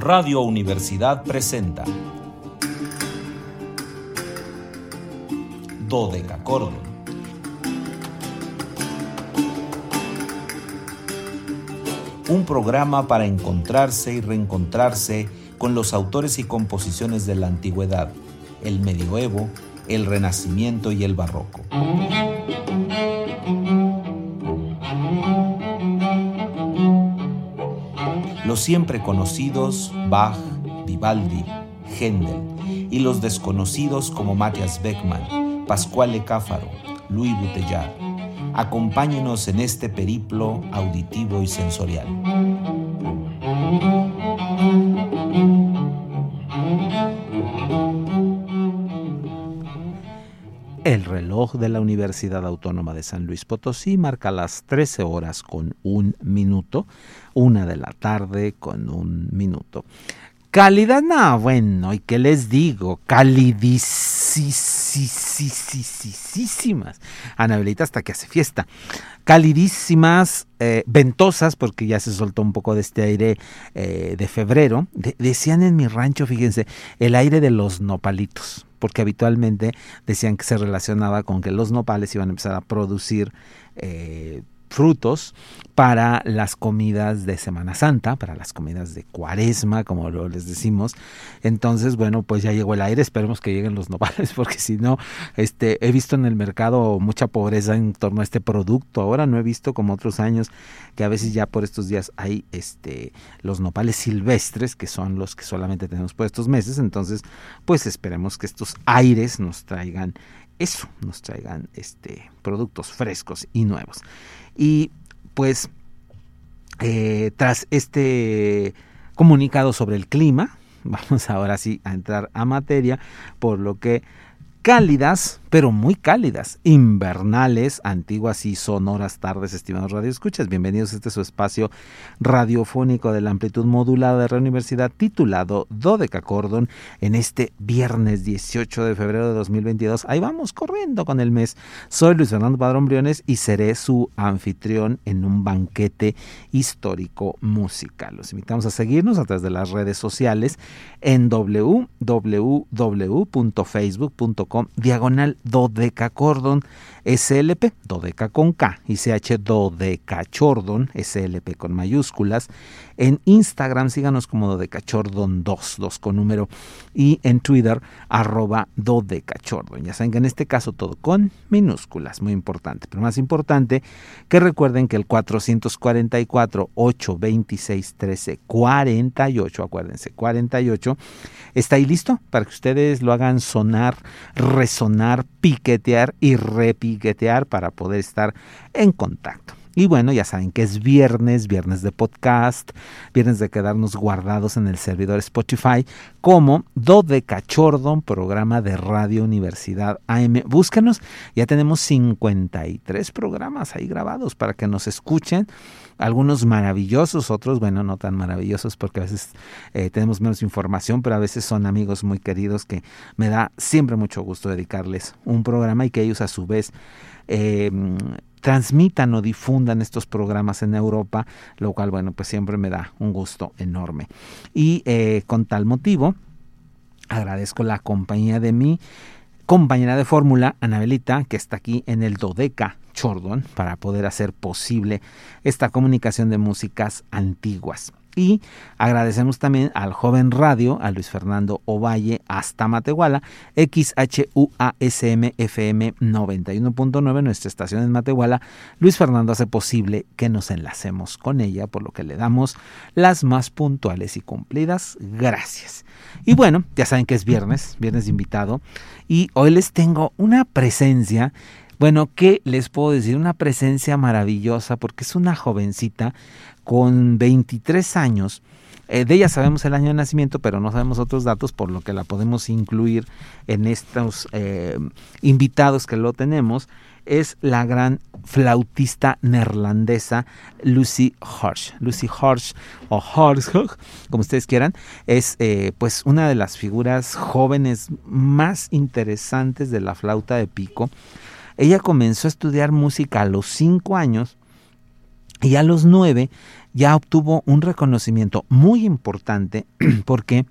Radio Universidad presenta Dodecacordon. Un programa para encontrarse y reencontrarse con los autores y composiciones de la antigüedad, el medioevo, el renacimiento y el barroco. Siempre conocidos Bach, Vivaldi, Händel y los desconocidos como Matthias Beckmann, Pascuale Cáfaro, Louis Bouteillard. Acompáñenos en este periplo auditivo y sensorial. De la Universidad Autónoma de San Luis Potosí marca las 13 horas con un minuto, una de la tarde con un minuto. Calidad, no, bueno, ¿y qué les digo? Calidísimas. Anabelita hasta que hace fiesta. Calidísimas, eh, ventosas, porque ya se soltó un poco de este aire eh, de febrero. decían en mi rancho, fíjense, el aire de los nopalitos porque habitualmente decían que se relacionaba con que los nopales iban a empezar a producir eh, frutos para las comidas de Semana Santa, para las comidas de Cuaresma, como lo les decimos. Entonces, bueno, pues ya llegó el aire, esperemos que lleguen los nopales, porque si no, este, he visto en el mercado mucha pobreza en torno a este producto. Ahora no he visto como otros años que a veces ya por estos días hay este los nopales silvestres, que son los que solamente tenemos por estos meses. Entonces, pues esperemos que estos aires nos traigan eso, nos traigan este productos frescos y nuevos. Y pues eh, tras este comunicado sobre el clima, vamos ahora sí a entrar a materia, por lo que cálidas, pero muy cálidas, invernales, antiguas y sonoras tardes, estimados radioescuchas. Bienvenidos a este su espacio radiofónico de la amplitud modulada de la Universidad titulado Dodeca Cordon en este viernes 18 de febrero de 2022. Ahí vamos corriendo con el mes. Soy Luis Fernando Padrón Briones y seré su anfitrión en un banquete histórico musical. Los invitamos a seguirnos a través de las redes sociales en www.facebook.com diagonal dodeca cordon SLP, dodeca con K y CH dodeca chordon SLP con mayúsculas. En Instagram síganos como dodeca chordon 2, 2 con número y en Twitter arroba dodeca chordon. Ya saben que en este caso todo con minúsculas, muy importante. Pero más importante que recuerden que el 444 826 13 48, acuérdense, 48 está ahí listo para que ustedes lo hagan sonar resonar, piquetear y repiquetear para poder estar en contacto. Y bueno, ya saben que es viernes, viernes de podcast, viernes de quedarnos guardados en el servidor Spotify como Do de Cachordon, programa de Radio Universidad AM. Búsquenos, ya tenemos 53 programas ahí grabados para que nos escuchen algunos maravillosos, otros, bueno, no tan maravillosos porque a veces eh, tenemos menos información, pero a veces son amigos muy queridos que me da siempre mucho gusto dedicarles un programa y que ellos a su vez eh, transmitan o difundan estos programas en Europa, lo cual, bueno, pues siempre me da un gusto enorme. Y eh, con tal motivo, agradezco la compañía de mi compañera de fórmula, Anabelita, que está aquí en el Dodeca Chordon para poder hacer posible esta comunicación de músicas antiguas. Y agradecemos también al joven radio, a Luis Fernando Ovalle, hasta Matehuala, XHUASM FM 91.9, nuestra estación en Matehuala. Luis Fernando hace posible que nos enlacemos con ella, por lo que le damos las más puntuales y cumplidas gracias. Y bueno, ya saben que es viernes, viernes invitado, y hoy les tengo una presencia bueno, ¿qué les puedo decir? Una presencia maravillosa porque es una jovencita con 23 años. Eh, de ella sabemos el año de nacimiento, pero no sabemos otros datos, por lo que la podemos incluir en estos eh, invitados que lo tenemos. Es la gran flautista neerlandesa Lucy Horsch. Lucy Horsch o Horsch, como ustedes quieran, es eh, pues una de las figuras jóvenes más interesantes de la flauta de pico ella comenzó a estudiar música a los cinco años Y a los nueve ya obtuvo un reconocimiento muy importante porque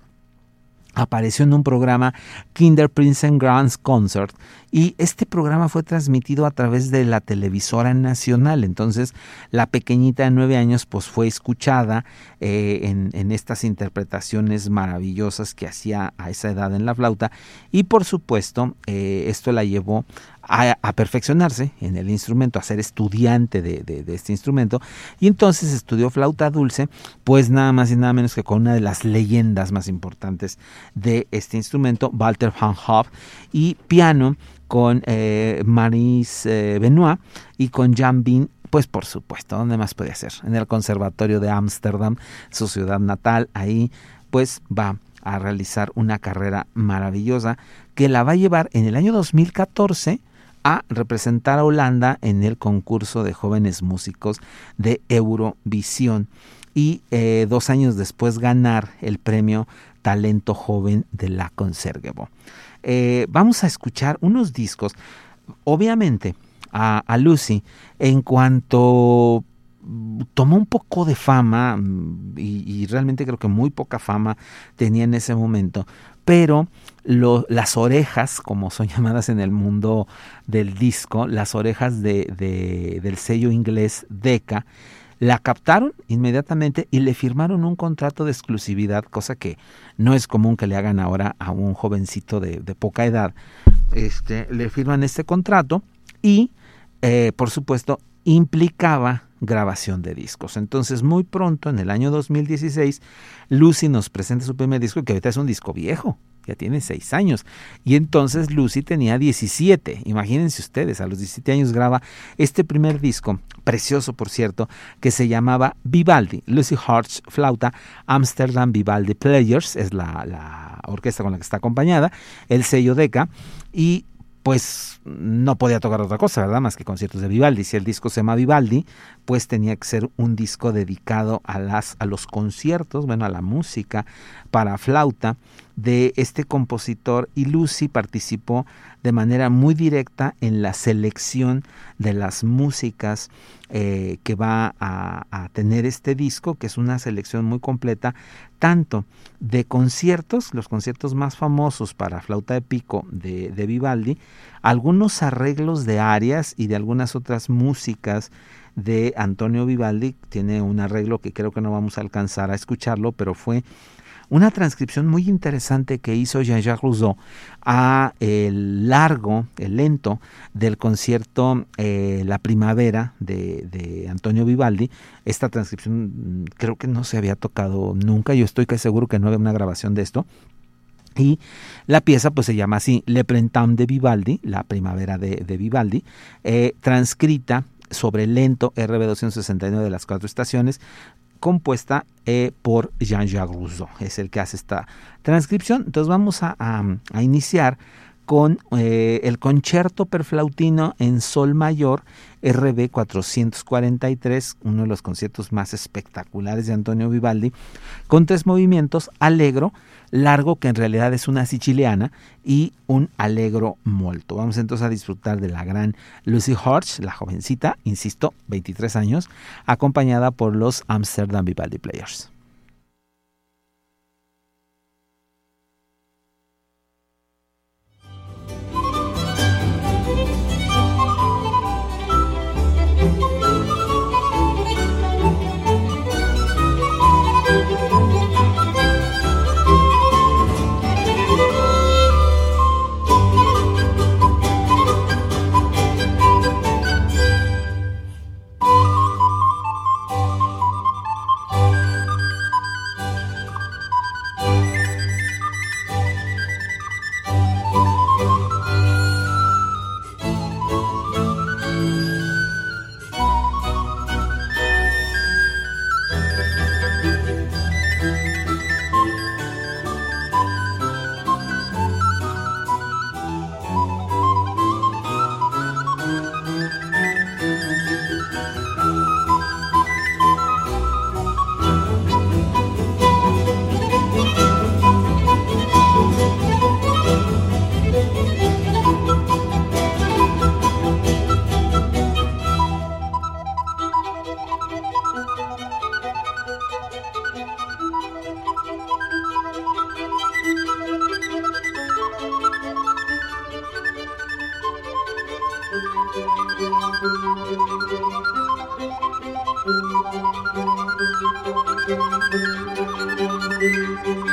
apareció en un programa Kinder Prince Grands Concert y este programa fue transmitido a través de la televisora nacional. Entonces la pequeñita de nueve años pues fue escuchada eh, en, estas interpretaciones maravillosas que hacía a esa edad en la flauta y por supuesto eh, esto la llevó a, perfeccionarse en el instrumento, a ser estudiante de, este instrumento, y entonces estudió flauta dulce, pues nada más y nada menos que con una de las leyendas más importantes de este instrumento, Walter van Hoff, y piano con eh, Maris eh, Benoit y con Jan Bin pues por supuesto, ¿dónde más puede ser? En el Conservatorio de Ámsterdam, su ciudad natal, ahí pues va a realizar una carrera maravillosa que la va a llevar en el año 2014 a representar a Holanda en el concurso de jóvenes músicos de Eurovisión y eh, dos años después ganar el premio Talento Joven de la Consergebo. Eh, vamos a escuchar unos discos. Obviamente, a, Lucy, en cuanto tomó un poco de fama, mm, y, realmente creo que muy poca fama tenía en ese momento, pero las orejas, como son llamadas en el mundo del disco, las orejas de, del sello inglés Decca, la captaron inmediatamente y le firmaron un contrato de exclusividad, cosa que no es común que le hagan ahora a un jovencito de, poca edad. Este, le firman este contrato y, eh, por supuesto, implicaba grabación de discos. Entonces, muy pronto, en el año 2016, Lucy nos presenta su primer disco, que ahorita es un disco viejo, ya tiene seis años. Y entonces Lucy tenía 17. Imagínense ustedes, a los 17 años graba este primer disco, precioso por cierto, que se llamaba Vivaldi. Lucy Hart's flauta, Amsterdam Vivaldi Players, es la, la orquesta con la que está acompañada, el sello Deca. Y pues no podía tocar otra cosa, ¿verdad? Más que conciertos de Vivaldi. Si el disco se llama Vivaldi, pues tenía que ser un disco dedicado a, las, a los conciertos, bueno, a la música para flauta de este compositor y Lucy participó de manera muy directa en la selección de las músicas eh, que va a, tener este disco, que es una selección muy completa, tanto de conciertos, los conciertos más famosos para flauta de pico de, de Vivaldi, algunos arreglos de arias y de algunas otras músicas de Antonio Vivaldi, tiene un arreglo que creo que no vamos a alcanzar a escucharlo, pero fue una transcripción muy interesante que hizo Jean-Jacques Rousseau a el largo, el lento del concierto eh, La Primavera de, Antonio Vivaldi. Esta transcripción mm, creo que no se había tocado nunca, yo estoy casi seguro que no había una grabación de esto. Y la pieza pues se llama así Le Printemps de Vivaldi, la primavera de, Vivaldi, eh, transcrita sobre el lento RB 269 de las cuatro estaciones, compuesta eh, por Jean-Jacques Rousseau. Es el que hace esta transcripción. Entonces vamos a, iniciar con eh, el concierto per flautino en sol mayor RB 443, uno de los conciertos más espectaculares de Antonio Vivaldi, con tres movimientos, alegro, largo, que en realidad es una siciliana, y un alegro molto. Vamos entonces a disfrutar de la gran Lucy Hodge, la jovencita, insisto, 23 años, acompañada por los Amsterdam Vivaldi Players. Thank you.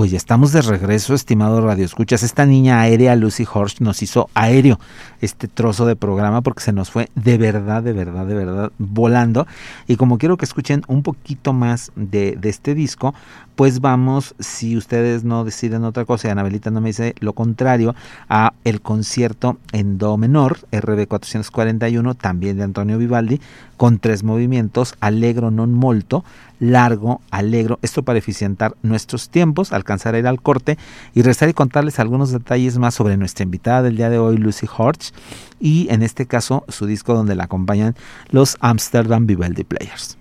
Pues ya estamos de regreso, estimado Radio Escuchas. Esta niña aérea, Lucy Horsch, nos hizo aéreo este trozo de programa porque se nos fue de verdad, de verdad, de verdad volando. Y como quiero que escuchen un poquito más de, este disco, pues vamos, si ustedes no deciden otra cosa y Anabelita no me dice lo contrario, a el concierto en Do menor, RB 441, también de Antonio Vivaldi, con tres movimientos, allegro non molto, largo, alegro, esto para eficientar nuestros tiempos, alcanzar a ir al corte y rezar y contarles algunos detalles más sobre nuestra invitada del día de hoy, Lucy Horch, y en este caso su disco donde la acompañan los Amsterdam Vivaldi Players.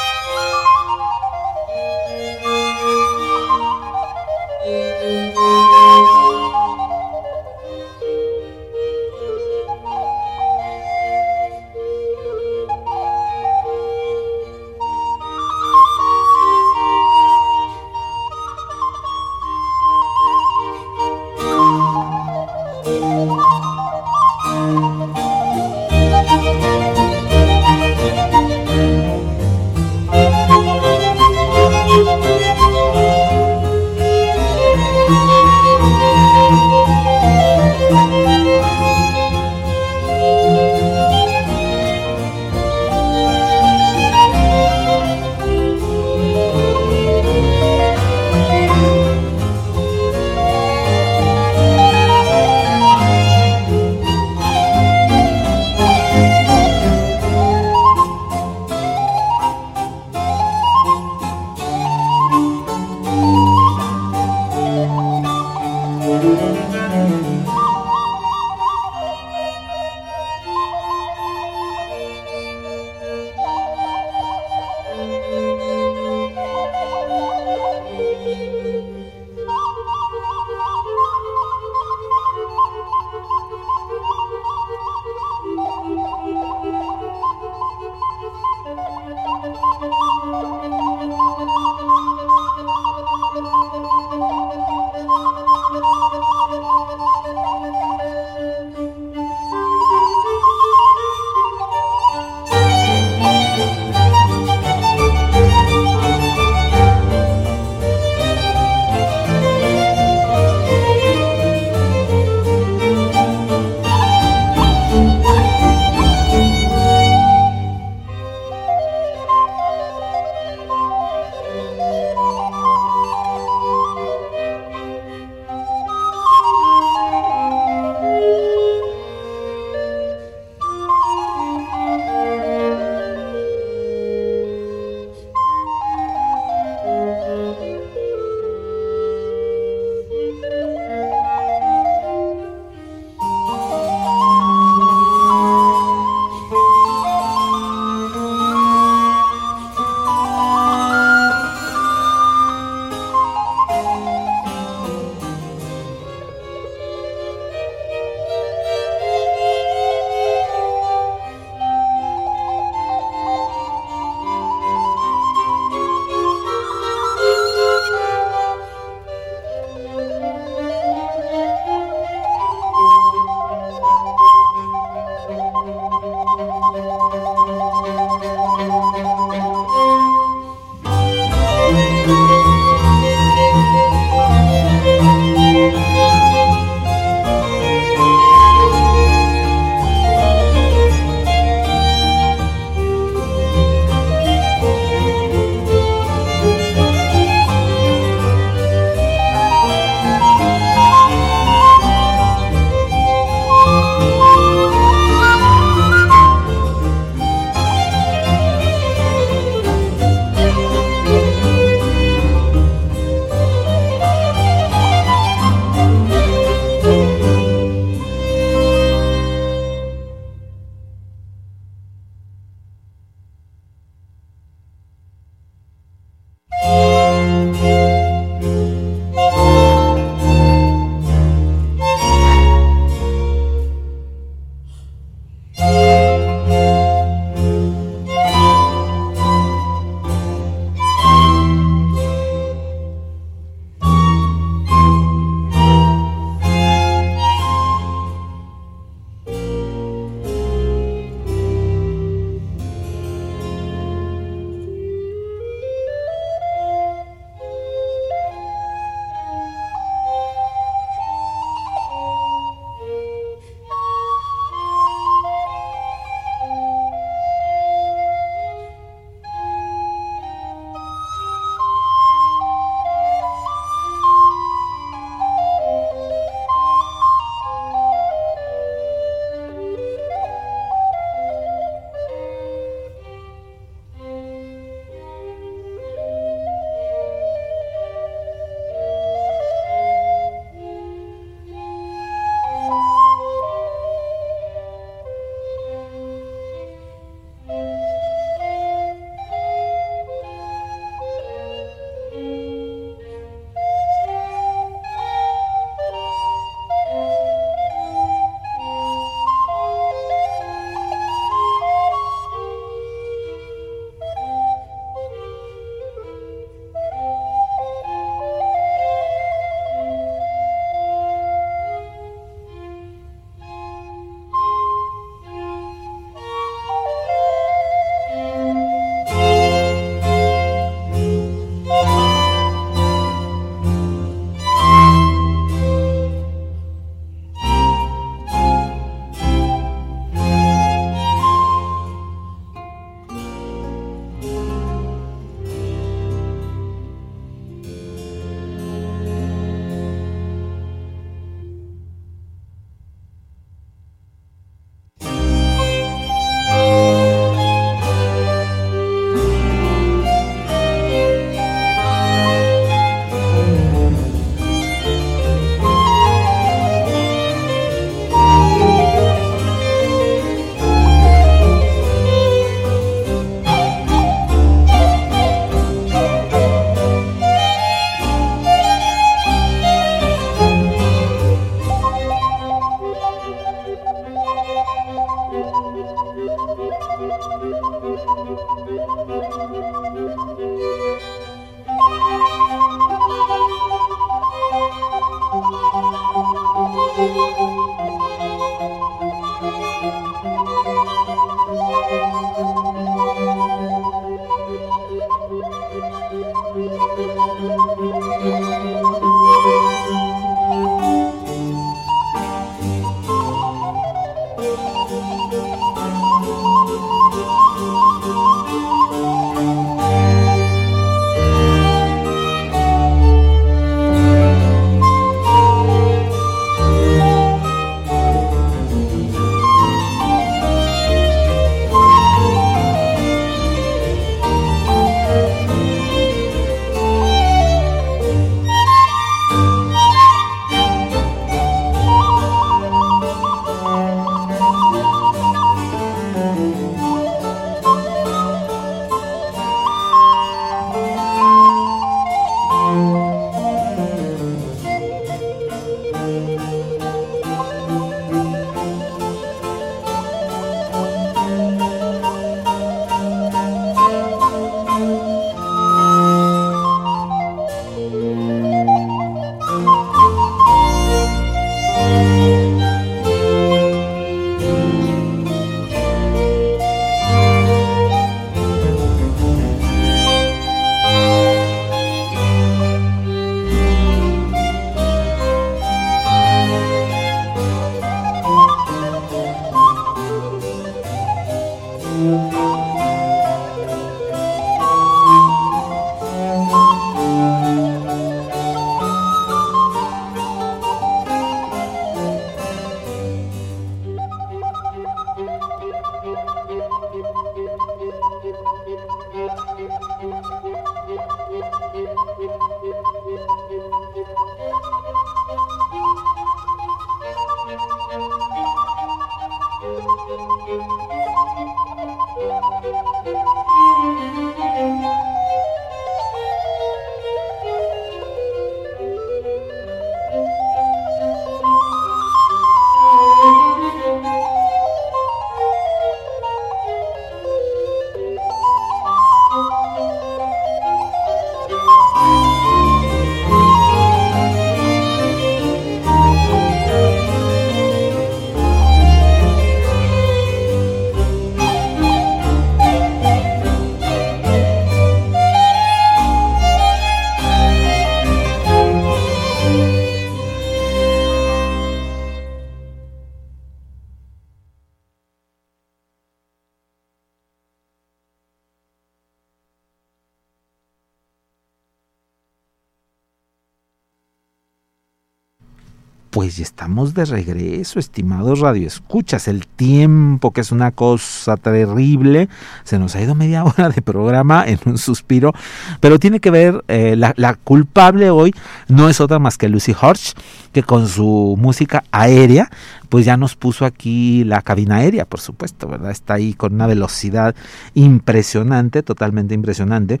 Pues ya estamos de regreso, estimados radioescuchas. El tiempo, que es una cosa terrible, se nos ha ido media hora de programa en un suspiro, pero tiene que ver, eh, la, culpable hoy no es otra más que Lucy Horch, que con su música aérea, pues ya nos puso aquí la cabina aérea, por supuesto, ¿verdad? Está ahí con una velocidad impresionante, totalmente impresionante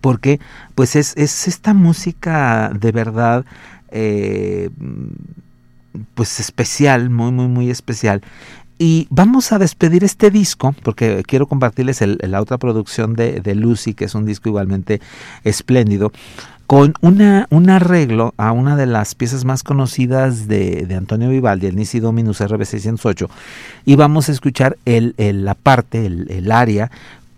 porque pues es, es, esta música de verdad eh, pues especial, muy, muy, muy especial. Y vamos a despedir este disco, porque quiero compartirles la otra producción de, Lucy, que es un disco igualmente espléndido, con una, un arreglo a una de las piezas más conocidas de, Antonio Vivaldi, el Nisi Dominus RB608, y vamos a escuchar el, la parte, el, el área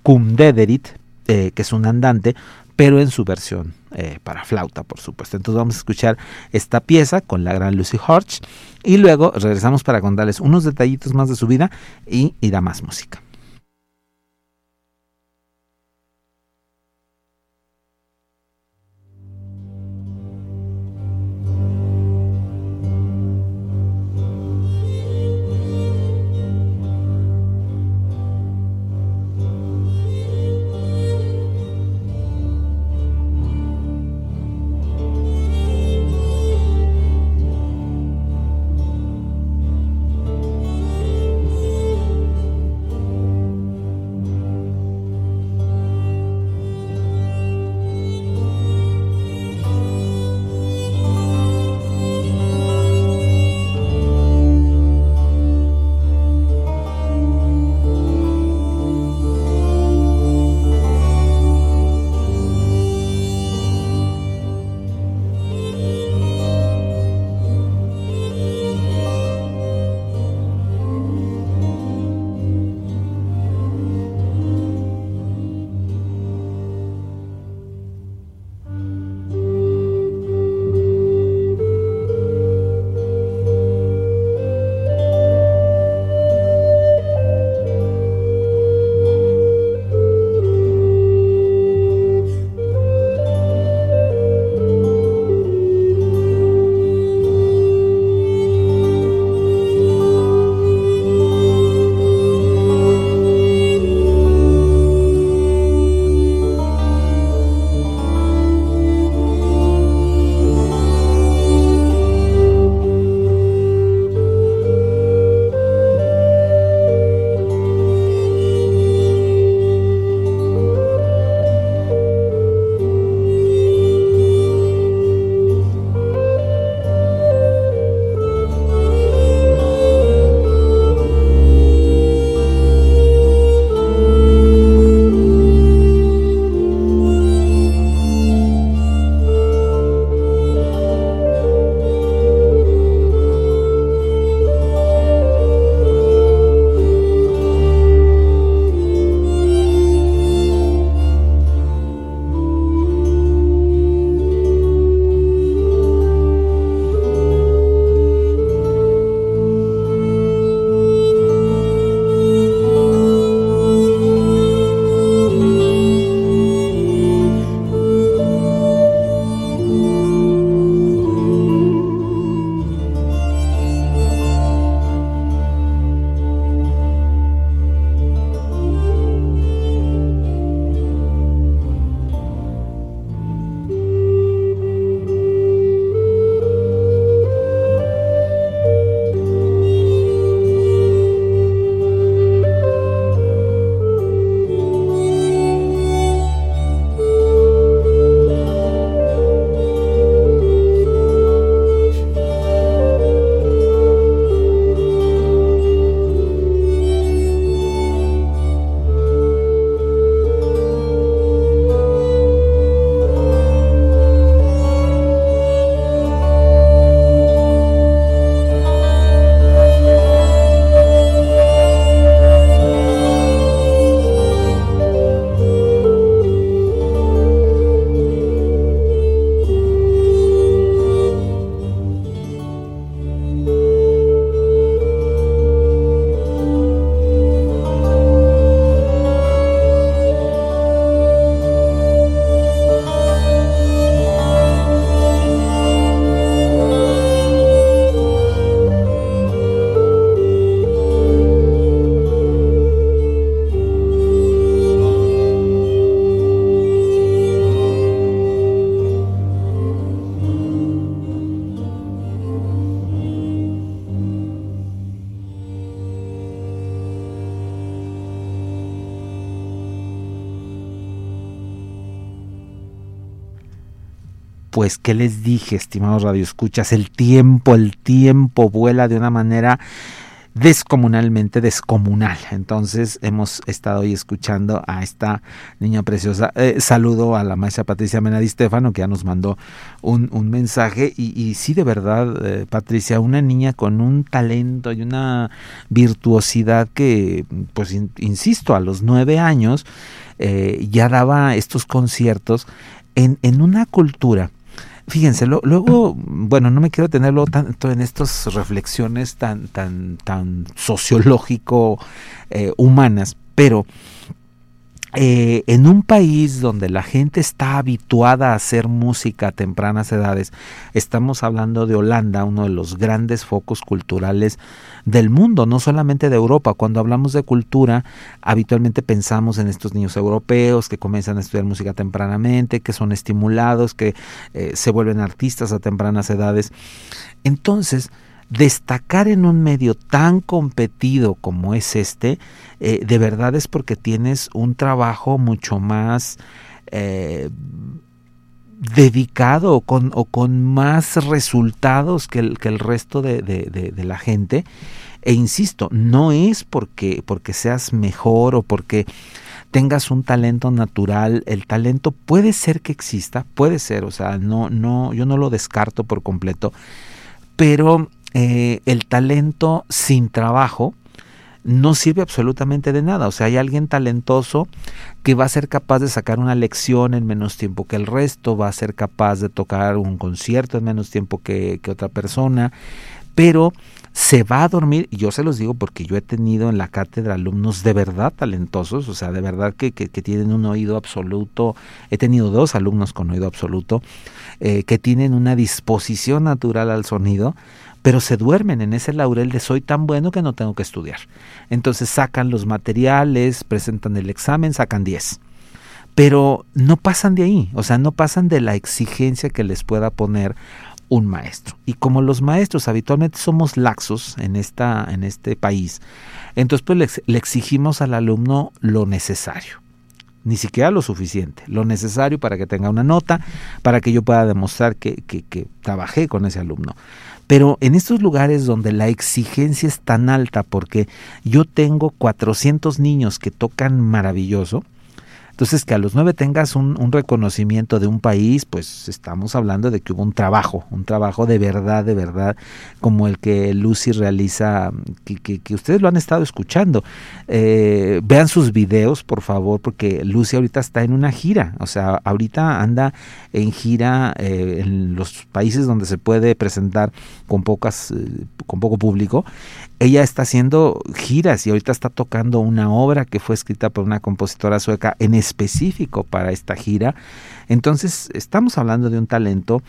Cum Dederit, eh, que es un andante, pero en su versión eh, para flauta, por supuesto. Entonces vamos a escuchar esta pieza con la gran Lucy Horch y luego regresamos para contarles unos detallitos más de su vida y ir a más música. Pues, ¿qué les dije, estimados radioescuchas? El tiempo, el tiempo vuela de una manera descomunalmente descomunal. Entonces hemos estado hoy escuchando a esta niña preciosa. Eh, saludo a la maestra Patricia Menadi Stefano que ya nos mandó un, mensaje y, sí de verdad eh, Patricia, una niña con un talento y una virtuosidad que pues insisto a los nueve años eh, ya daba estos conciertos en, en una cultura fíjense, luego, bueno, no me quiero tenerlo tanto en estas reflexiones tan, tan, tan sociológico eh, humanas, pero eh, en un país donde la gente está habituada a hacer música a tempranas edades, estamos hablando de Holanda, uno de los grandes focos culturales del mundo, no solamente de Europa. Cuando hablamos de cultura, habitualmente pensamos en estos niños europeos que comienzan a estudiar música tempranamente, que son estimulados, que eh, se vuelven artistas a tempranas edades. Entonces, destacar en un medio tan competido como es este, eh, de verdad es porque tienes un trabajo mucho más eh, dedicado o con, o con, más resultados que el, que el resto de, de, la gente. E insisto, no es porque, porque seas mejor o porque tengas un talento natural, el talento puede ser que exista, puede ser, o sea, no, no, yo no lo descarto por completo, pero eh, el talento sin trabajo no sirve absolutamente de nada. O sea, hay alguien talentoso que va a ser capaz de sacar una lección en menos tiempo que el resto, va a ser capaz de tocar un concierto en menos tiempo que, otra persona, pero se va a dormir, y yo se los digo porque yo he tenido en la cátedra alumnos de verdad talentosos, o sea, de verdad que, que, tienen un oído absoluto, he tenido dos alumnos con oído absoluto, eh, que tienen una disposición natural al sonido, pero se duermen en ese laurel de soy tan bueno que no tengo que estudiar. Entonces sacan los materiales, presentan el examen, sacan 10. Pero no pasan de ahí, o sea, no pasan de la exigencia que les pueda poner un maestro. Y como los maestros habitualmente somos laxos en, esta, en este país, entonces pues le, exigimos al alumno lo necesario ni siquiera lo suficiente, lo necesario para que tenga una nota, para que yo pueda demostrar que, trabajé con ese alumno. Pero en estos lugares donde la exigencia es tan alta, porque yo tengo 400 niños que tocan maravilloso, entonces, que a los nueve tengas un, reconocimiento de un país, pues estamos hablando de que hubo un trabajo, un trabajo de verdad, de verdad, como el que Lucy realiza, que, que, ustedes lo han estado escuchando. Eh, vean sus videos, por favor, porque Lucy ahorita está en una gira, o sea, ahorita anda en gira eh, en los países donde se puede presentar con pocas, eh, con poco público. Ella está haciendo giras y ahorita está tocando una obra que fue escrita por una compositora sueca en específico para esta gira. Entonces, estamos hablando de un talento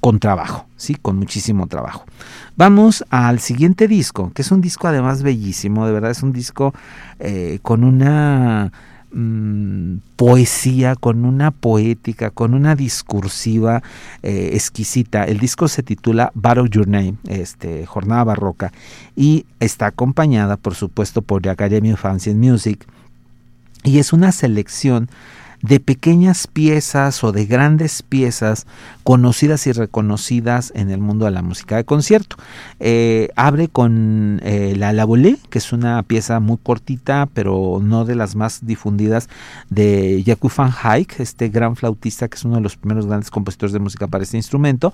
con trabajo, sí, con muchísimo trabajo. Vamos al siguiente disco, que es un disco además bellísimo, de verdad es un disco eh, con una mm, poesía, con una poética, con una discursiva eh, exquisita. El disco se titula Battle Your Name, este, Jornada Barroca, y está acompañada, por supuesto, por The Academy of Ancient Music, y es una selección de pequeñas piezas o de grandes piezas conocidas y reconocidas en el mundo de la música de concierto. Eh, abre con eh, la La Volée, que es una pieza muy cortita, pero no de las más difundidas, de Jakub van Eyck, este gran flautista que es uno de los primeros grandes compositores de música para este instrumento.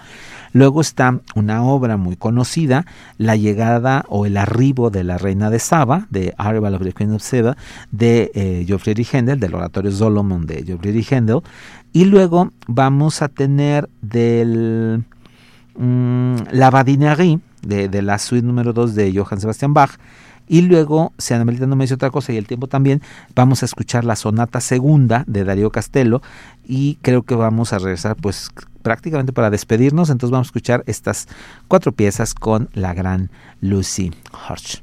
Luego está una obra muy conocida, La llegada o el arribo de la reina de Saba, de Arrival of the Queen of Saba, de eh, Geoffrey Händel, del oratorio Solomon de Geoffrey Händel. Y luego vamos a tener del mm, La Badinerie, de, la suite número 2 de Johann Sebastian Bach. Y luego, si Ana no me dice otra cosa y el tiempo también, vamos a escuchar la sonata segunda de Darío Castelo y creo que vamos a regresar pues prácticamente para despedirnos. Entonces vamos a escuchar estas cuatro piezas con la gran Lucy Hirsch.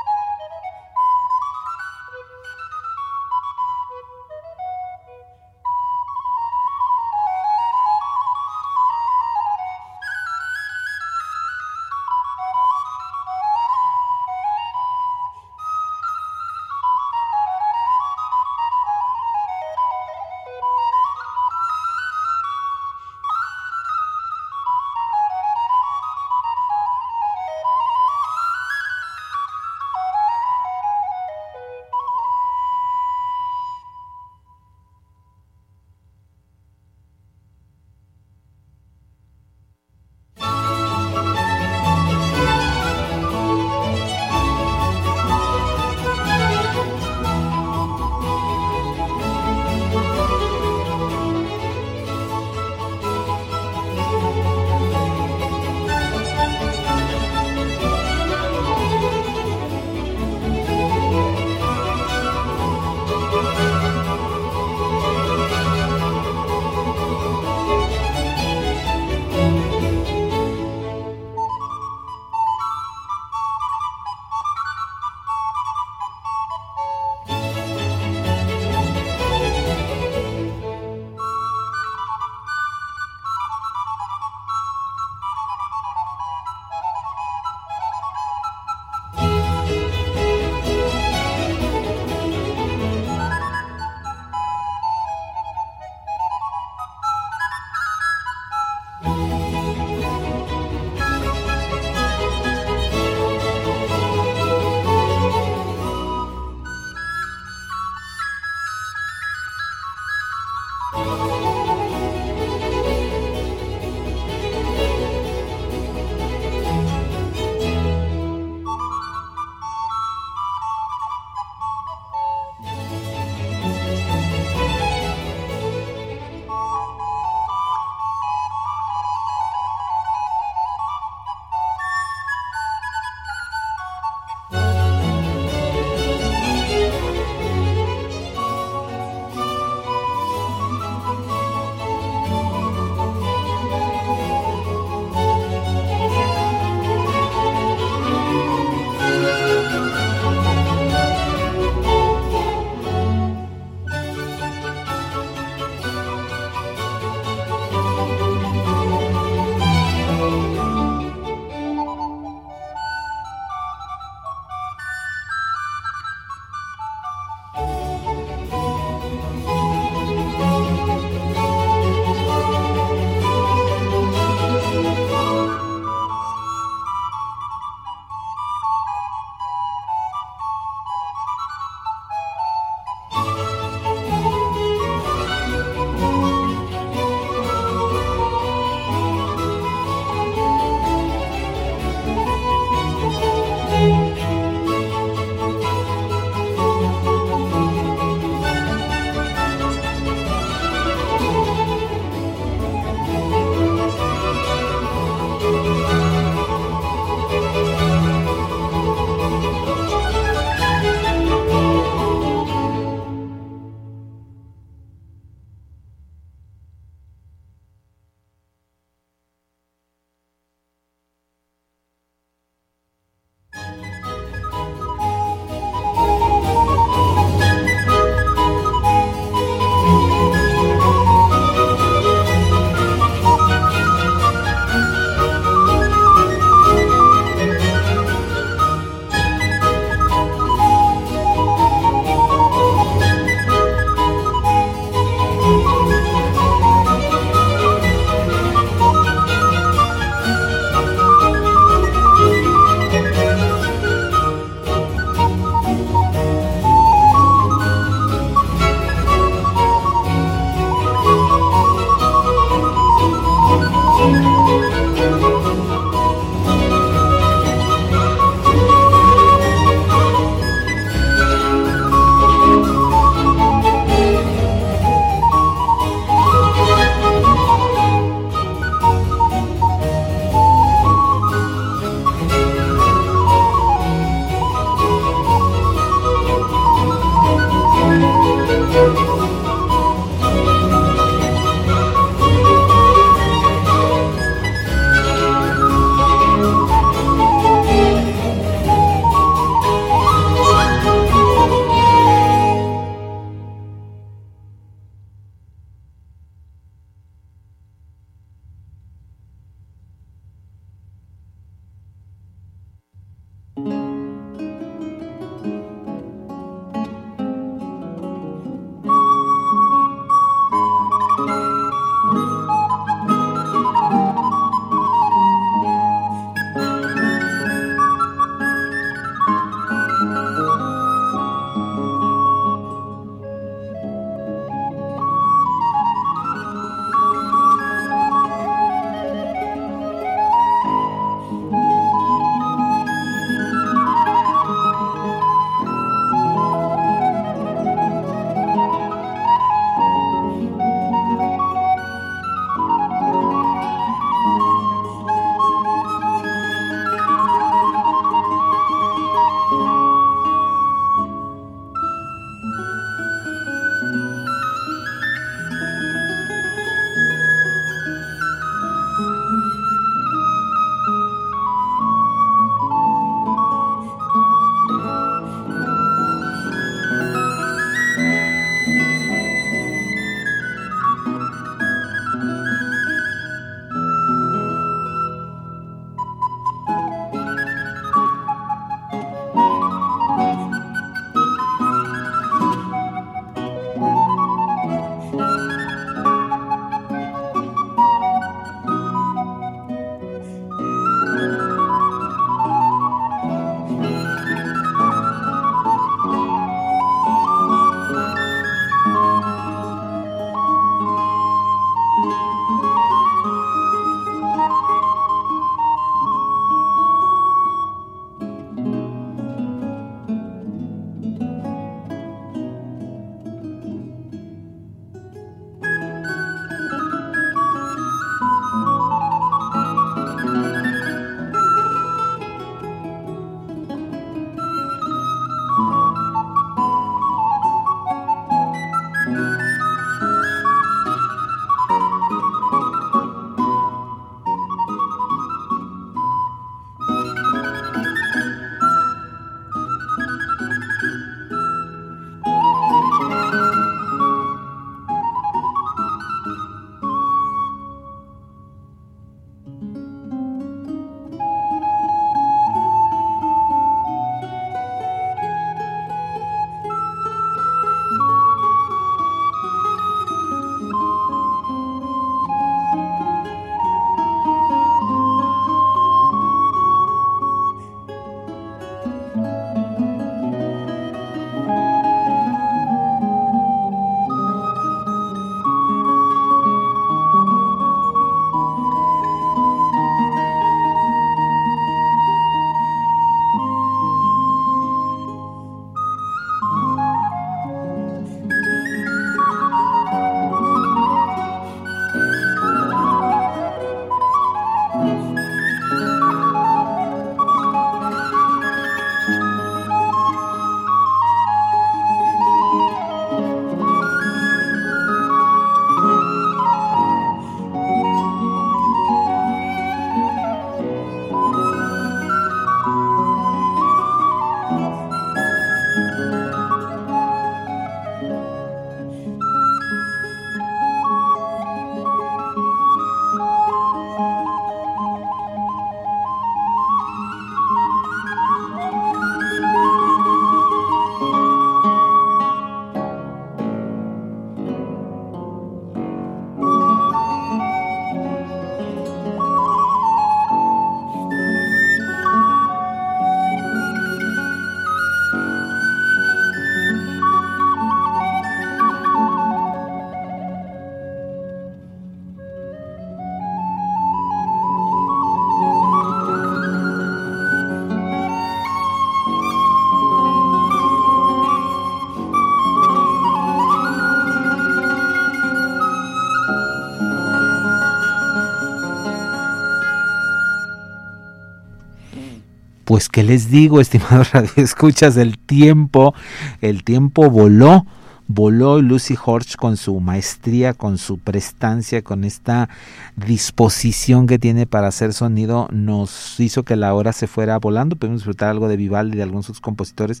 Pues qué les digo, estimados escuchas el tiempo, el tiempo voló voló Lucy Horch con su maestría, con su prestancia, con esta disposición que tiene para hacer sonido, nos hizo que la hora se fuera volando. Pudimos disfrutar algo de Vivaldi y de algunos compositores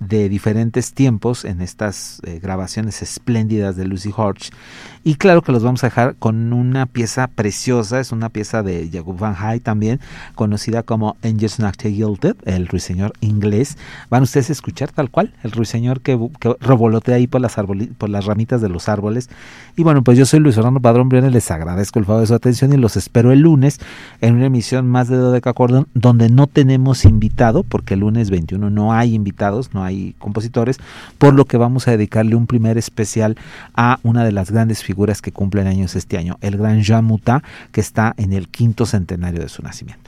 de diferentes tiempos en estas eh, grabaciones espléndidas de Lucy Horch. Y claro que los vamos a dejar con una pieza preciosa, es una pieza de Jacob Van Hay también, conocida como Angels Not Gilded, el ruiseñor inglés. Van ustedes a escuchar tal cual, el ruiseñor que, que revolotea ahí por las, por las ramitas de los árboles. Y bueno, pues yo soy Luis Orlando Padrón Briones, les agradezco el favor de su atención y los espero el lunes en una emisión más de Dodeca Cordon, donde no tenemos invitado, porque el lunes 21 no hay invitados, no hay hay compositores, por lo que vamos a dedicarle un primer especial a una de las grandes figuras que cumplen años este año, el gran Jean que está en el quinto centenario de su nacimiento.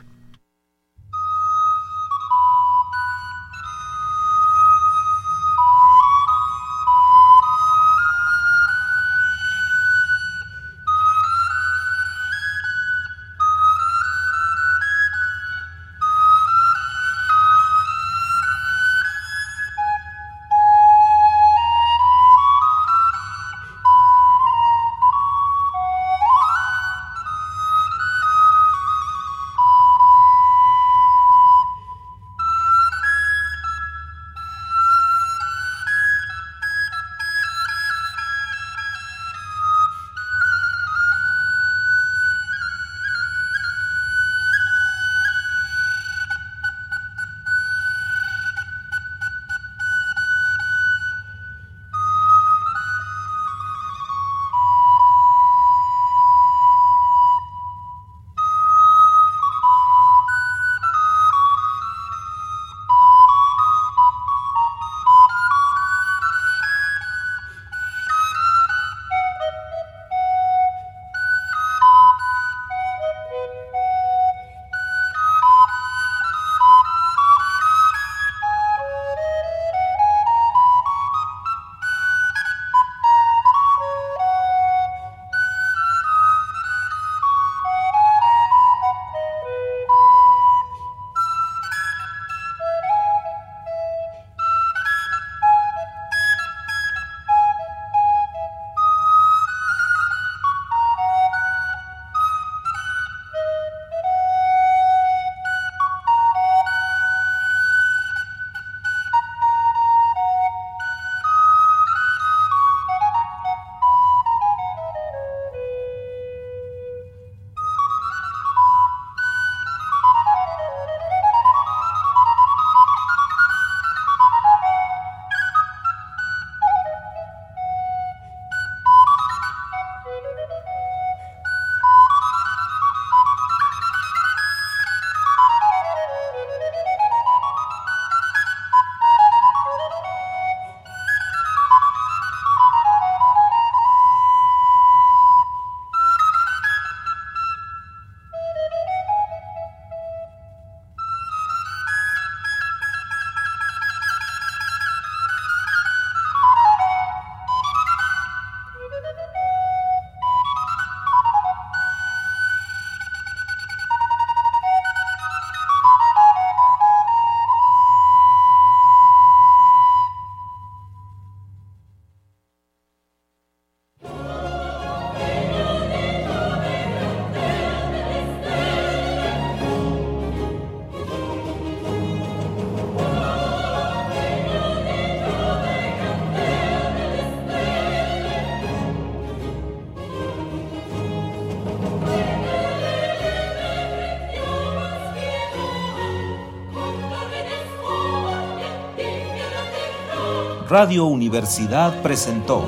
Radio Universidad presentó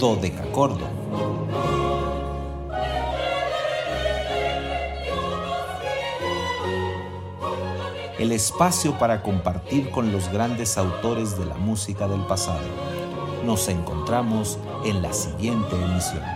Dodecacordo. El espacio para compartir con los grandes autores de la música del pasado. Nos encontramos en la siguiente emisión.